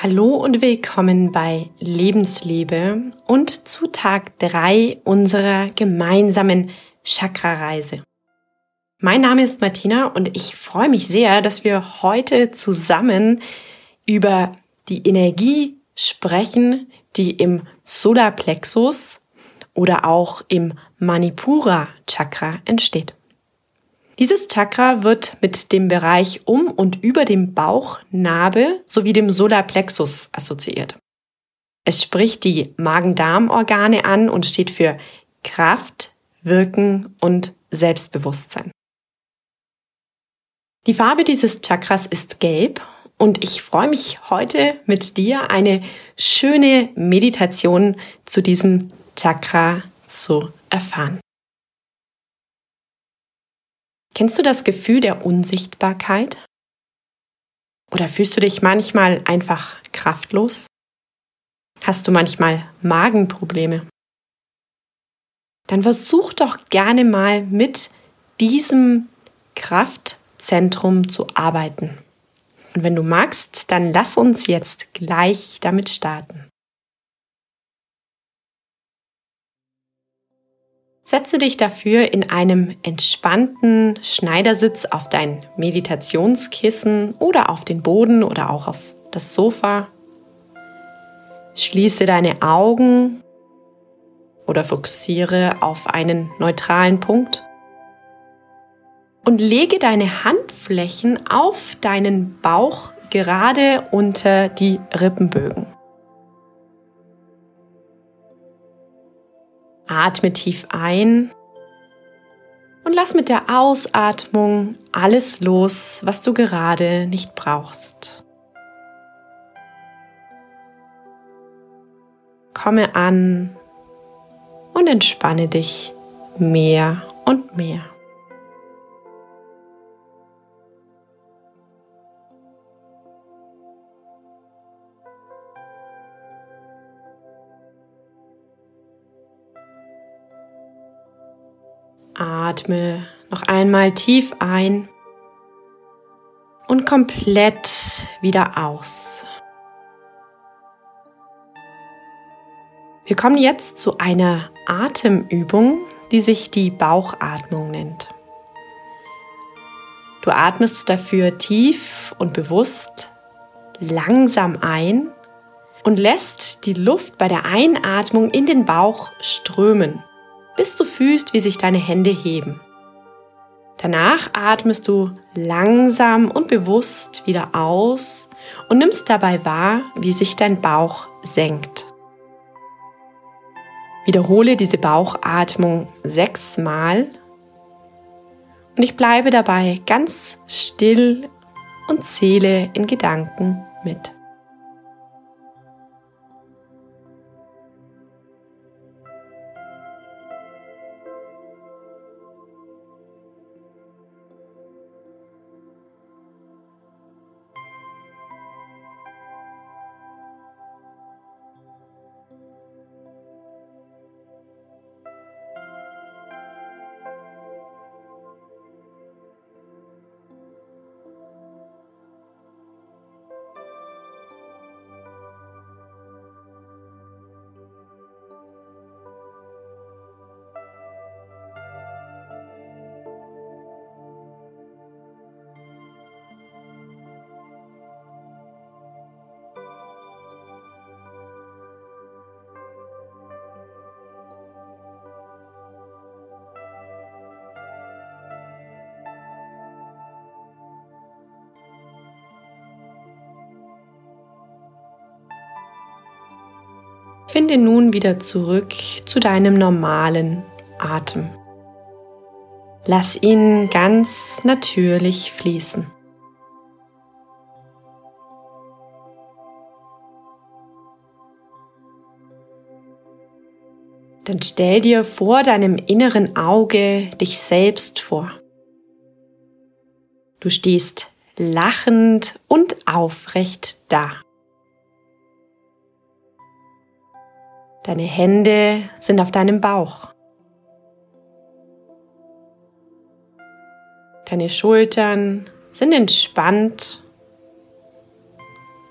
Hallo und willkommen bei Lebensliebe und zu Tag 3 unserer gemeinsamen Chakra-Reise. Mein Name ist Martina und ich freue mich sehr, dass wir heute zusammen über die Energie sprechen, die im Solarplexus oder auch im Manipura Chakra entsteht. Dieses Chakra wird mit dem Bereich um und über dem Bauchnabel sowie dem Solarplexus assoziiert. Es spricht die Magen-Darm-Organe an und steht für Kraft, Wirken und Selbstbewusstsein. Die Farbe dieses Chakras ist gelb und ich freue mich heute mit dir eine schöne Meditation zu diesem Chakra zu erfahren. Kennst du das Gefühl der Unsichtbarkeit? Oder fühlst du dich manchmal einfach kraftlos? Hast du manchmal Magenprobleme? Dann versuch doch gerne mal mit diesem Kraftzentrum zu arbeiten. Und wenn du magst, dann lass uns jetzt gleich damit starten. Setze dich dafür in einem entspannten Schneidersitz auf dein Meditationskissen oder auf den Boden oder auch auf das Sofa. Schließe deine Augen oder fokussiere auf einen neutralen Punkt. Und lege deine Handflächen auf deinen Bauch gerade unter die Rippenbögen. Atme tief ein und lass mit der Ausatmung alles los, was du gerade nicht brauchst. Komme an und entspanne dich mehr und mehr. Atme noch einmal tief ein und komplett wieder aus. Wir kommen jetzt zu einer Atemübung, die sich die Bauchatmung nennt. Du atmest dafür tief und bewusst langsam ein und lässt die Luft bei der Einatmung in den Bauch strömen bis du fühlst, wie sich deine Hände heben. Danach atmest du langsam und bewusst wieder aus und nimmst dabei wahr, wie sich dein Bauch senkt. Wiederhole diese Bauchatmung sechsmal und ich bleibe dabei ganz still und zähle in Gedanken mit. Finde nun wieder zurück zu deinem normalen Atem. Lass ihn ganz natürlich fließen. Dann stell dir vor deinem inneren Auge dich selbst vor. Du stehst lachend und aufrecht da. Deine Hände sind auf deinem Bauch. Deine Schultern sind entspannt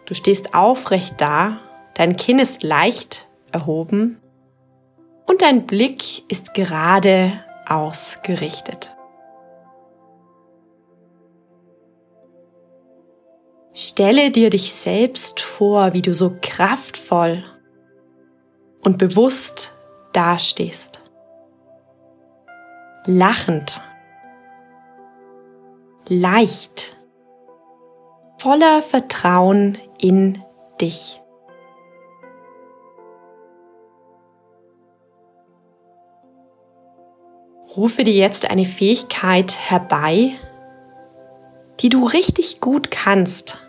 Du stehst aufrecht da, dein Kinn ist leicht erhoben und dein Blick ist gerade ausgerichtet. Stelle dir dich selbst vor, wie du so kraftvoll und bewusst dastehst. Lachend, leicht, voller Vertrauen in dich. Rufe dir jetzt eine Fähigkeit herbei, die du richtig gut kannst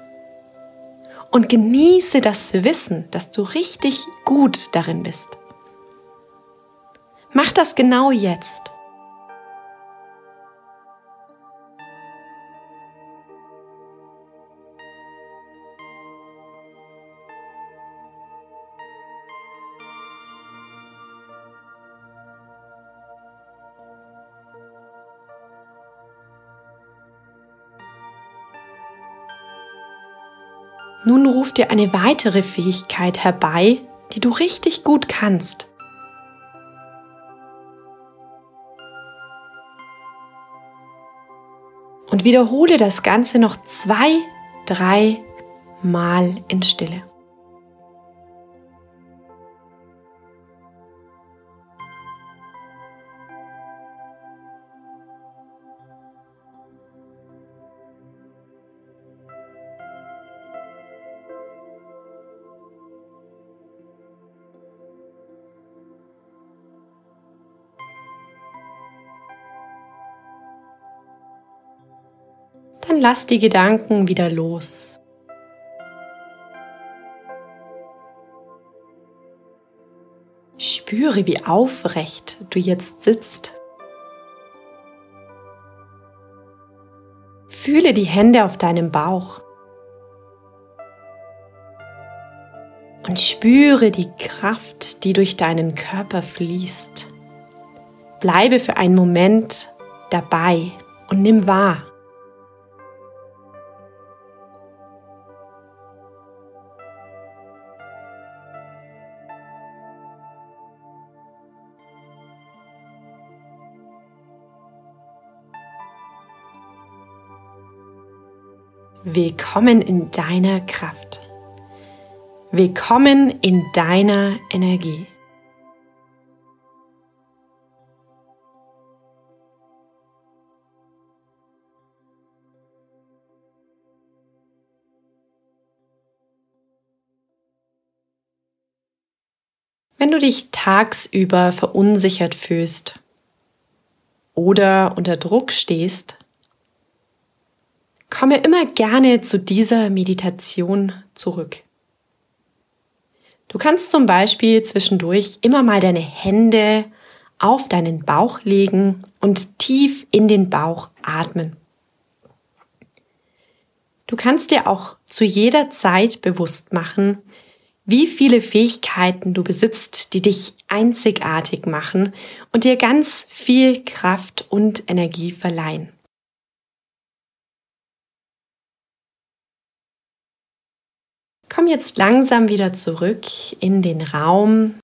und genieße das Wissen, dass du richtig gut darin bist. Mach das genau jetzt. Nun ruf dir eine weitere Fähigkeit herbei, die du richtig gut kannst. Und wiederhole das Ganze noch zwei, drei Mal in Stille. Dann lass die Gedanken wieder los. Spüre, wie aufrecht du jetzt sitzt. Fühle die Hände auf deinem Bauch. Und spüre die Kraft, die durch deinen Körper fließt. Bleibe für einen Moment dabei und nimm wahr. Willkommen in deiner Kraft. Willkommen in deiner Energie. Wenn du dich tagsüber verunsichert fühlst oder unter Druck stehst, komme immer gerne zu dieser Meditation zurück. Du kannst zum Beispiel zwischendurch immer mal deine Hände auf deinen Bauch legen und tief in den Bauch atmen. Du kannst dir auch zu jeder Zeit bewusst machen, wie viele Fähigkeiten du besitzt, die dich einzigartig machen und dir ganz viel Kraft und Energie verleihen. Komm jetzt langsam wieder zurück in den Raum.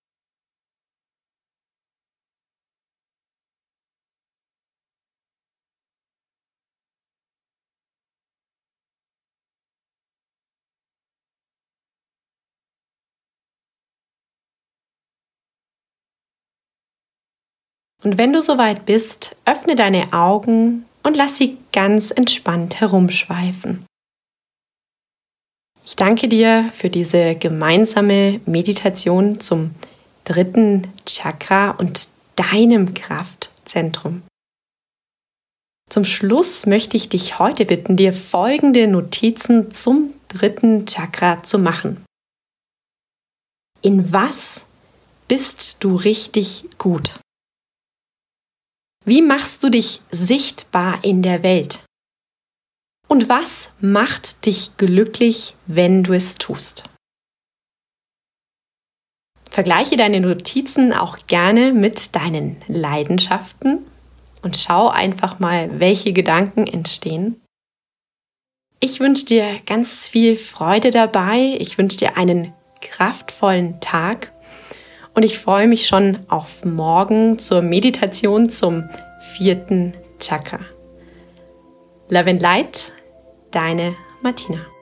Und wenn du soweit bist, öffne deine Augen und lass sie ganz entspannt herumschweifen. Ich danke dir für diese gemeinsame Meditation zum dritten Chakra und deinem Kraftzentrum. Zum Schluss möchte ich dich heute bitten, dir folgende Notizen zum dritten Chakra zu machen. In was bist du richtig gut? Wie machst du dich sichtbar in der Welt? Und was macht dich glücklich, wenn du es tust? Vergleiche deine Notizen auch gerne mit deinen Leidenschaften und schau einfach mal, welche Gedanken entstehen. Ich wünsche dir ganz viel Freude dabei. Ich wünsche dir einen kraftvollen Tag und ich freue mich schon auf morgen zur Meditation zum vierten Chakra. Love and Light, deine Martina.